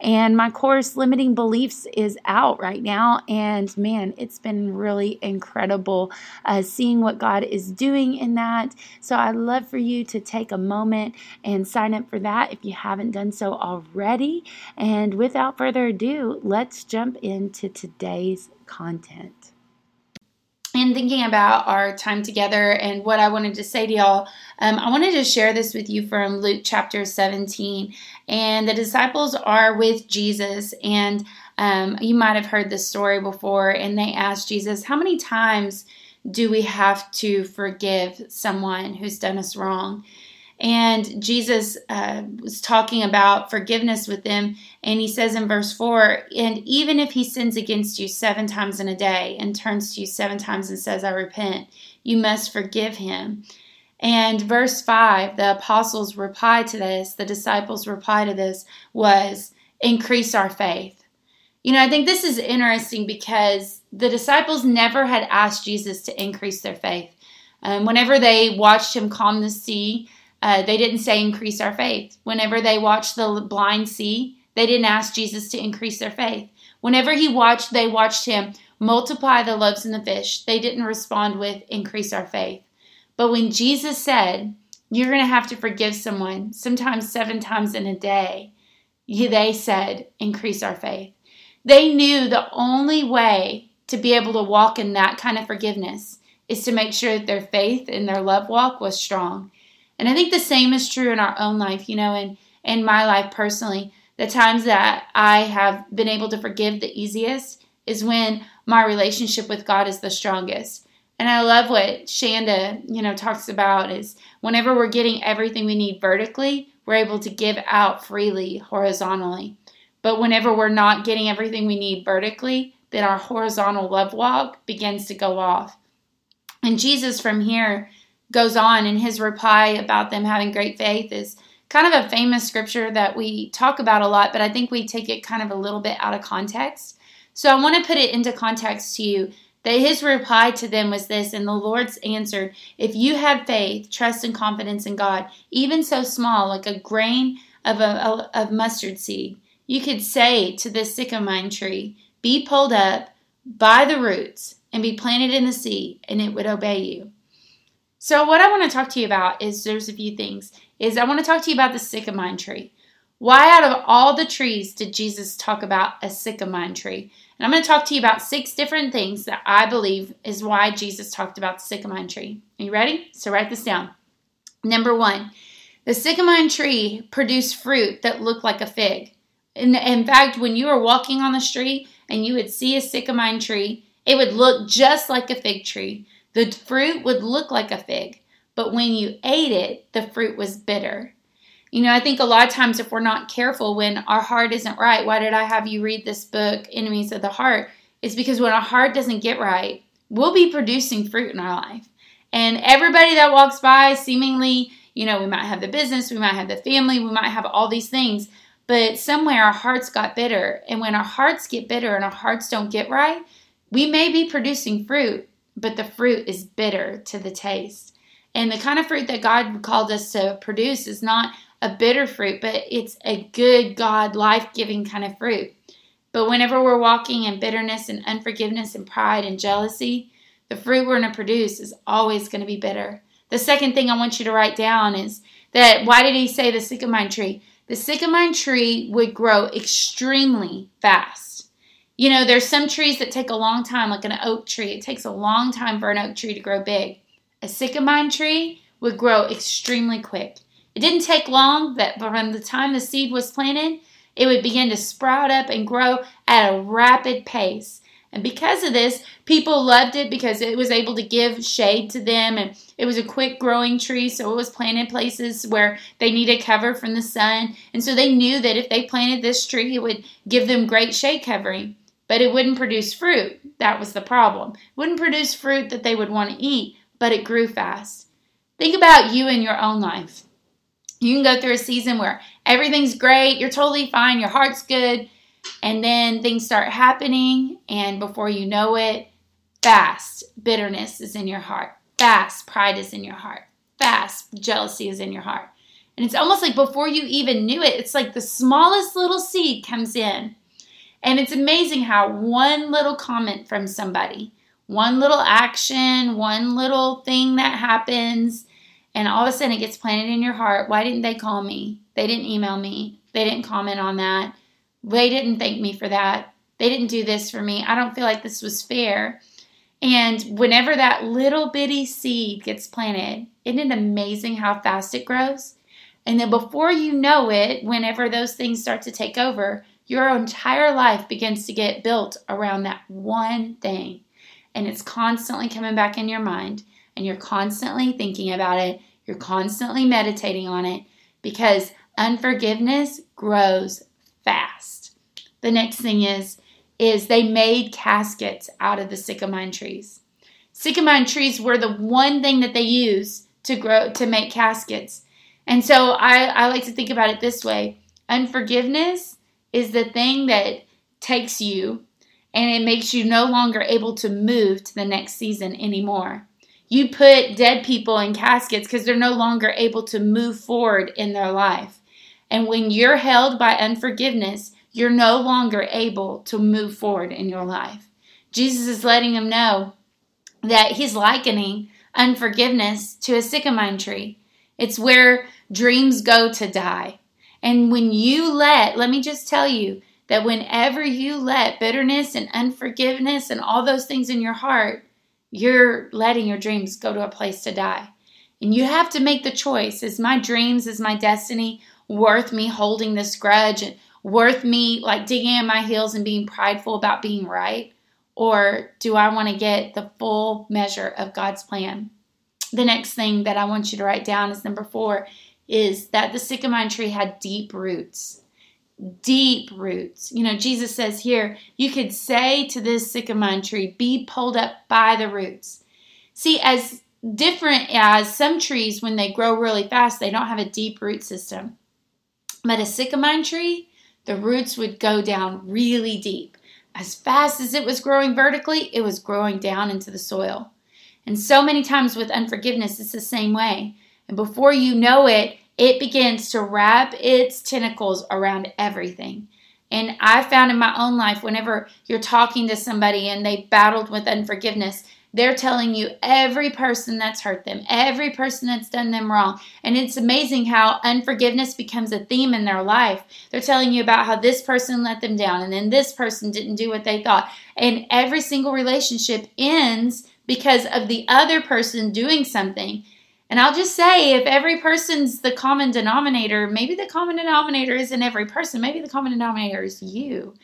And my course, Limiting Beliefs, is out right now. And man, it's been really incredible uh, seeing what God is doing in that. So I'd love for you to take a moment and sign up for that if you haven't done so already. And without further ado, let's jump into today's content in thinking about our time together and what I wanted to say to y'all, um, I wanted to share this with you from Luke chapter 17. And the disciples are with Jesus, and um, you might have heard this story before. And they asked Jesus, How many times do we have to forgive someone who's done us wrong? And Jesus uh, was talking about forgiveness with them. And he says in verse 4 And even if he sins against you seven times in a day and turns to you seven times and says, I repent, you must forgive him. And verse 5, the apostles' reply to this, the disciples' reply to this was, Increase our faith. You know, I think this is interesting because the disciples never had asked Jesus to increase their faith. Um, whenever they watched him calm the sea, uh, they didn't say increase our faith. Whenever they watched the blind see, they didn't ask Jesus to increase their faith. Whenever he watched, they watched him multiply the loaves and the fish. They didn't respond with increase our faith. But when Jesus said, you're going to have to forgive someone, sometimes seven times in a day, they said, increase our faith. They knew the only way to be able to walk in that kind of forgiveness is to make sure that their faith and their love walk was strong. And I think the same is true in our own life, you know, and in my life personally. The times that I have been able to forgive the easiest is when my relationship with God is the strongest. And I love what Shanda, you know, talks about is whenever we're getting everything we need vertically, we're able to give out freely horizontally. But whenever we're not getting everything we need vertically, then our horizontal love walk begins to go off. And Jesus from here goes on, in his reply about them having great faith is kind of a famous scripture that we talk about a lot, but I think we take it kind of a little bit out of context. So I want to put it into context to you that his reply to them was this, and the Lord's answered, If you had faith, trust, and confidence in God, even so small, like a grain of a of mustard seed, you could say to this sycamore tree, Be pulled up by the roots and be planted in the sea, and it would obey you. So what I want to talk to you about is there's a few things. Is I want to talk to you about the sycamore tree. Why out of all the trees did Jesus talk about a sycamore tree? And I'm going to talk to you about six different things that I believe is why Jesus talked about the sycamore tree. Are you ready? So write this down. Number 1. The sycamore tree produced fruit that looked like a fig. In, in fact, when you were walking on the street and you would see a sycamore tree, it would look just like a fig tree. The fruit would look like a fig, but when you ate it, the fruit was bitter. You know, I think a lot of times if we're not careful when our heart isn't right, why did I have you read this book, Enemies of the Heart? It's because when our heart doesn't get right, we'll be producing fruit in our life. And everybody that walks by, seemingly, you know, we might have the business, we might have the family, we might have all these things, but somewhere our hearts got bitter. And when our hearts get bitter and our hearts don't get right, we may be producing fruit, but the fruit is bitter to the taste. And the kind of fruit that God called us to produce is not a bitter fruit, but it's a good, God, life giving kind of fruit. But whenever we're walking in bitterness and unforgiveness and pride and jealousy, the fruit we're going to produce is always going to be bitter. The second thing I want you to write down is that why did he say the sycamore tree? The sycamore tree would grow extremely fast. You know, there's some trees that take a long time, like an oak tree. It takes a long time for an oak tree to grow big. A sycamore tree would grow extremely quick. It didn't take long that from the time the seed was planted, it would begin to sprout up and grow at a rapid pace. And because of this, people loved it because it was able to give shade to them and it was a quick growing tree, so it was planted places where they needed cover from the sun. And so they knew that if they planted this tree, it would give them great shade covering but it wouldn't produce fruit. That was the problem. It wouldn't produce fruit that they would want to eat, but it grew fast. Think about you in your own life. You can go through a season where everything's great, you're totally fine, your heart's good, and then things start happening, and before you know it, fast bitterness is in your heart. Fast pride is in your heart. Fast jealousy is in your heart. And it's almost like before you even knew it, it's like the smallest little seed comes in. And it's amazing how one little comment from somebody, one little action, one little thing that happens, and all of a sudden it gets planted in your heart. Why didn't they call me? They didn't email me. They didn't comment on that. They didn't thank me for that. They didn't do this for me. I don't feel like this was fair. And whenever that little bitty seed gets planted, isn't it amazing how fast it grows? And then before you know it, whenever those things start to take over, your entire life begins to get built around that one thing. And it's constantly coming back in your mind, and you're constantly thinking about it, you're constantly meditating on it because unforgiveness grows fast. The next thing is is they made caskets out of the sycamine trees. Sycamine trees were the one thing that they used to grow to make caskets. And so I, I like to think about it this way. Unforgiveness is the thing that takes you and it makes you no longer able to move to the next season anymore. You put dead people in caskets because they're no longer able to move forward in their life. And when you're held by unforgiveness, you're no longer able to move forward in your life. Jesus is letting them know that he's likening unforgiveness to a sycamine tree. It's where dreams go to die. And when you let, let me just tell you that whenever you let bitterness and unforgiveness and all those things in your heart, you're letting your dreams go to a place to die. And you have to make the choice is my dreams, is my destiny worth me holding this grudge and worth me like digging in my heels and being prideful about being right? Or do I want to get the full measure of God's plan? The next thing that I want you to write down is number four is that the sycamore tree had deep roots. Deep roots. You know, Jesus says here, you could say to this sycamore tree, be pulled up by the roots. See, as different as some trees, when they grow really fast, they don't have a deep root system. But a sycamore tree, the roots would go down really deep. As fast as it was growing vertically, it was growing down into the soil. And so many times with unforgiveness, it's the same way. And before you know it, it begins to wrap its tentacles around everything. And I found in my own life, whenever you're talking to somebody and they battled with unforgiveness, they're telling you every person that's hurt them, every person that's done them wrong. And it's amazing how unforgiveness becomes a theme in their life. They're telling you about how this person let them down and then this person didn't do what they thought. And every single relationship ends because of the other person doing something. And I'll just say, if every person's the common denominator, maybe the common denominator isn't every person, maybe the common denominator is you.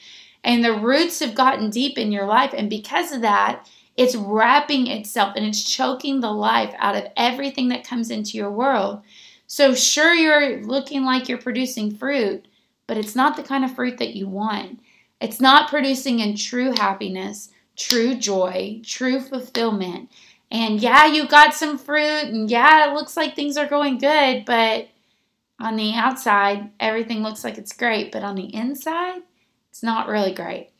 And the roots have gotten deep in your life. And because of that, it's wrapping itself and it's choking the life out of everything that comes into your world. So, sure, you're looking like you're producing fruit, but it's not the kind of fruit that you want. It's not producing in true happiness, true joy, true fulfillment. And yeah, you got some fruit, and yeah, it looks like things are going good, but on the outside, everything looks like it's great, but on the inside, it's not really great.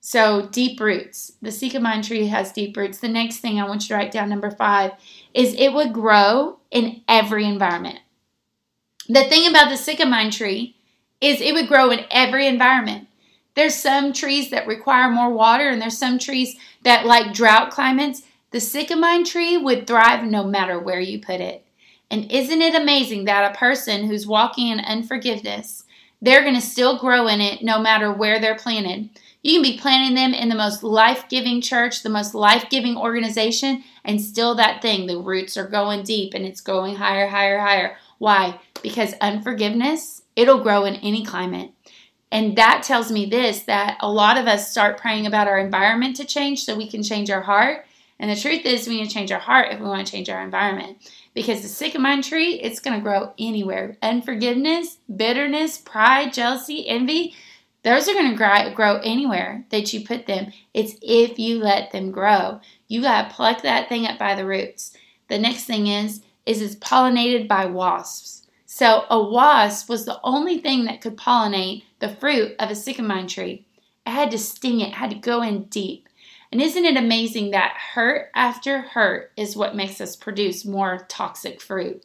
So, deep roots. The sycamore tree has deep roots. The next thing I want you to write down, number five, is it would grow in every environment. The thing about the sycamore tree is it would grow in every environment. There's some trees that require more water, and there's some trees that like drought climates. The sycamore tree would thrive no matter where you put it. And isn't it amazing that a person who's walking in unforgiveness, they're going to still grow in it no matter where they're planted. You can be planting them in the most life giving church, the most life giving organization, and still that thing, the roots are going deep and it's going higher, higher, higher. Why? Because unforgiveness, it'll grow in any climate. And that tells me this that a lot of us start praying about our environment to change so we can change our heart. And the truth is, we need to change our heart if we want to change our environment. Because the sycamore tree, it's going to grow anywhere. Unforgiveness, bitterness, pride, jealousy, envy, those are going to grow anywhere that you put them. It's if you let them grow. You got to pluck that thing up by the roots. The next thing is is it's pollinated by wasps. So a wasp was the only thing that could pollinate the fruit of a sycamore tree. It had to sting it, had to go in deep. And isn't it amazing that hurt after hurt is what makes us produce more toxic fruit?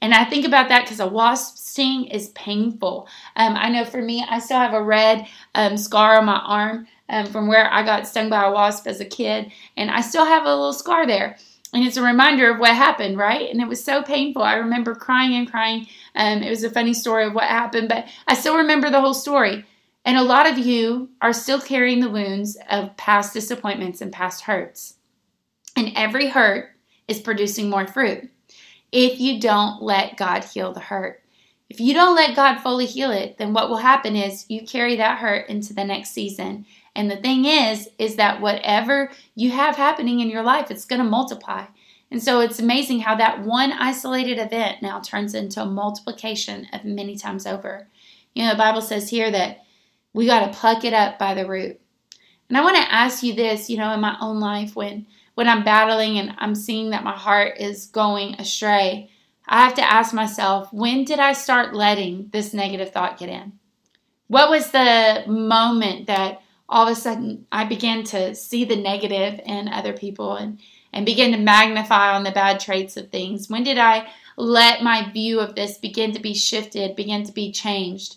And I think about that because a wasp sting is painful. Um, I know for me, I still have a red um, scar on my arm um, from where I got stung by a wasp as a kid, and I still have a little scar there. And it's a reminder of what happened, right? And it was so painful. I remember crying and crying. Um, it was a funny story of what happened, but I still remember the whole story. And a lot of you are still carrying the wounds of past disappointments and past hurts. And every hurt is producing more fruit if you don't let God heal the hurt. If you don't let God fully heal it, then what will happen is you carry that hurt into the next season. And the thing is, is that whatever you have happening in your life, it's going to multiply. And so it's amazing how that one isolated event now turns into a multiplication of many times over. You know, the Bible says here that we got to pluck it up by the root. And I want to ask you this, you know, in my own life when when I'm battling and I'm seeing that my heart is going astray, I have to ask myself, when did I start letting this negative thought get in? What was the moment that all of a sudden I began to see the negative in other people and, and begin to magnify on the bad traits of things? When did I let my view of this begin to be shifted, begin to be changed?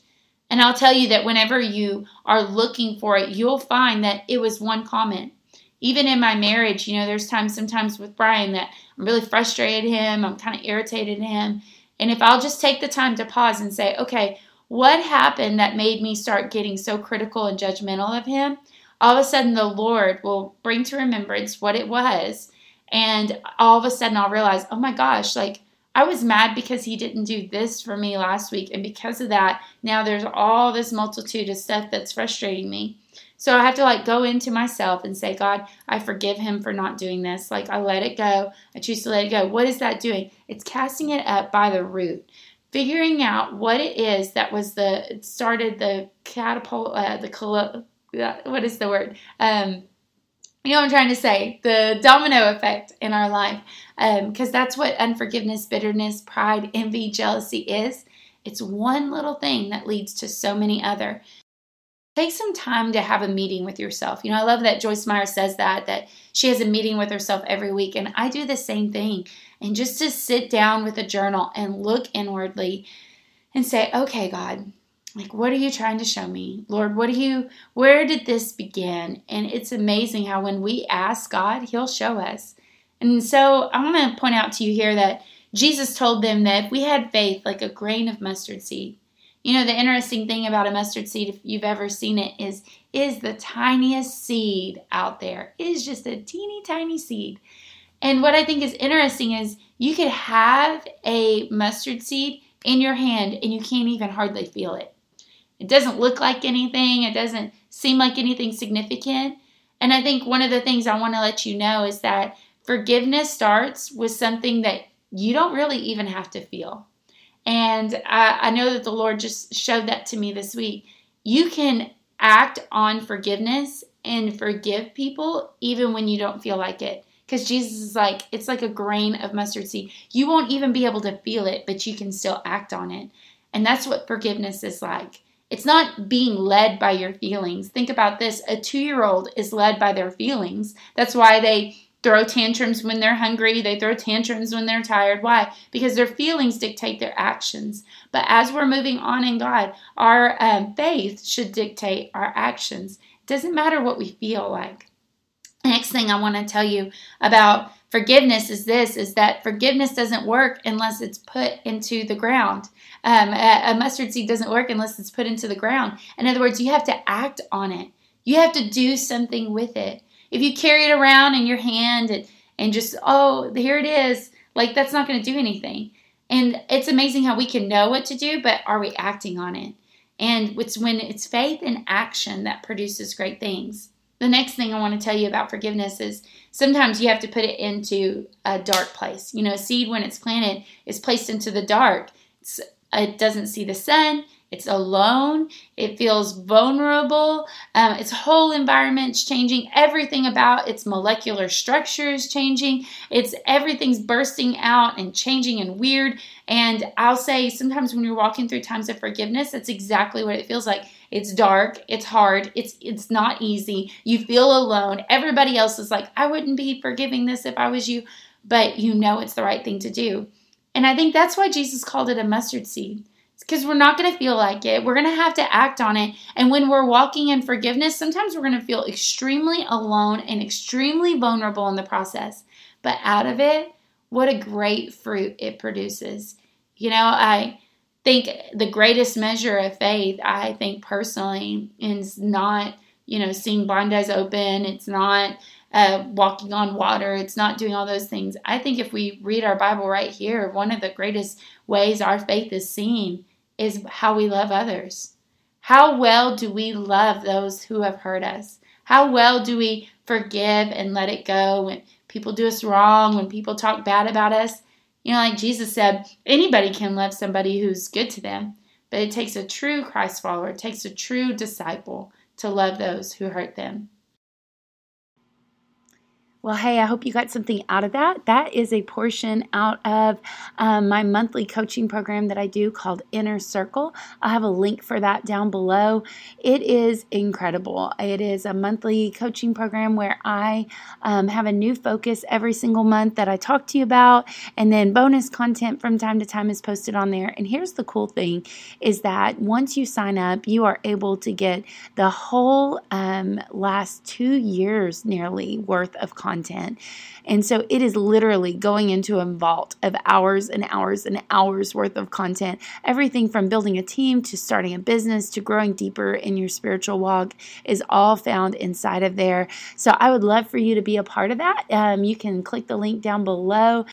And I'll tell you that whenever you are looking for it, you'll find that it was one comment even in my marriage, you know, there's times sometimes with Brian that I'm really frustrated him, I'm kind of irritated at him. And if I'll just take the time to pause and say, okay, what happened that made me start getting so critical and judgmental of him? All of a sudden, the Lord will bring to remembrance what it was. And all of a sudden, I'll realize, oh my gosh, like I was mad because he didn't do this for me last week. And because of that, now there's all this multitude of stuff that's frustrating me. So I have to like go into myself and say, God, I forgive him for not doing this. Like I let it go. I choose to let it go. What is that doing? It's casting it up by the root. Figuring out what it is that was the started the catapult uh, the what is the word um you know what I'm trying to say the domino effect in our life because um, that's what unforgiveness bitterness pride envy jealousy is it's one little thing that leads to so many other take some time to have a meeting with yourself. You know, I love that Joyce Meyer says that that she has a meeting with herself every week and I do the same thing. And just to sit down with a journal and look inwardly and say, "Okay, God, like what are you trying to show me? Lord, what do you where did this begin?" And it's amazing how when we ask God, he'll show us. And so I want to point out to you here that Jesus told them that if we had faith like a grain of mustard seed, you know, the interesting thing about a mustard seed, if you've ever seen it, is is the tiniest seed out there. It is just a teeny tiny seed. And what I think is interesting is you could have a mustard seed in your hand and you can't even hardly feel it. It doesn't look like anything, it doesn't seem like anything significant. And I think one of the things I want to let you know is that forgiveness starts with something that you don't really even have to feel. And I, I know that the Lord just showed that to me this week. You can act on forgiveness and forgive people even when you don't feel like it. Because Jesus is like, it's like a grain of mustard seed. You won't even be able to feel it, but you can still act on it. And that's what forgiveness is like. It's not being led by your feelings. Think about this a two year old is led by their feelings. That's why they throw tantrums when they're hungry, they throw tantrums when they're tired. Why? Because their feelings dictate their actions. But as we're moving on in God, our um, faith should dictate our actions. It doesn't matter what we feel like. Next thing I want to tell you about forgiveness is this is that forgiveness doesn't work unless it's put into the ground um, a, a mustard seed doesn't work unless it's put into the ground in other words you have to act on it you have to do something with it if you carry it around in your hand and, and just, oh, here it is, like that's not going to do anything. And it's amazing how we can know what to do, but are we acting on it? And it's when it's faith and action that produces great things. The next thing I want to tell you about forgiveness is sometimes you have to put it into a dark place. You know, seed, when it's planted, is placed into the dark. It's, it doesn't see the sun, it's alone. It feels vulnerable. Um, its whole environment's changing. Everything about its molecular structure is changing. It's everything's bursting out and changing and weird. And I'll say sometimes when you're walking through times of forgiveness, that's exactly what it feels like. It's dark. It's hard. It's it's not easy. You feel alone. Everybody else is like, I wouldn't be forgiving this if I was you, but you know it's the right thing to do. And I think that's why Jesus called it a mustard seed. because we're not going to feel like it. We're going to have to act on it. And when we're walking in forgiveness, sometimes we're going to feel extremely alone and extremely vulnerable in the process. But out of it, what a great fruit it produces. You know, I think the greatest measure of faith, I think personally, is not, you know, seeing blind eyes open. It's not uh, walking on water. It's not doing all those things. I think if we read our Bible right here, one of the greatest ways our faith is seen is how we love others. How well do we love those who have hurt us? How well do we forgive and let it go when people do us wrong, when people talk bad about us? You know, like Jesus said, anybody can love somebody who's good to them, but it takes a true Christ follower, it takes a true disciple to love those who hurt them. Well, hey, I hope you got something out of that. That is a portion out of um, my monthly coaching program that I do called Inner Circle. I'll have a link for that down below. It is incredible. It is a monthly coaching program where I um, have a new focus every single month that I talk to you about, and then bonus content from time to time is posted on there. And here's the cool thing is that once you sign up, you are able to get the whole um, last two years nearly worth of content content. And so it is literally going into a vault of hours and hours and hours worth of content. Everything from building a team to starting a business to growing deeper in your spiritual walk is all found inside of there. So I would love for you to be a part of that. Um, you can click the link down below.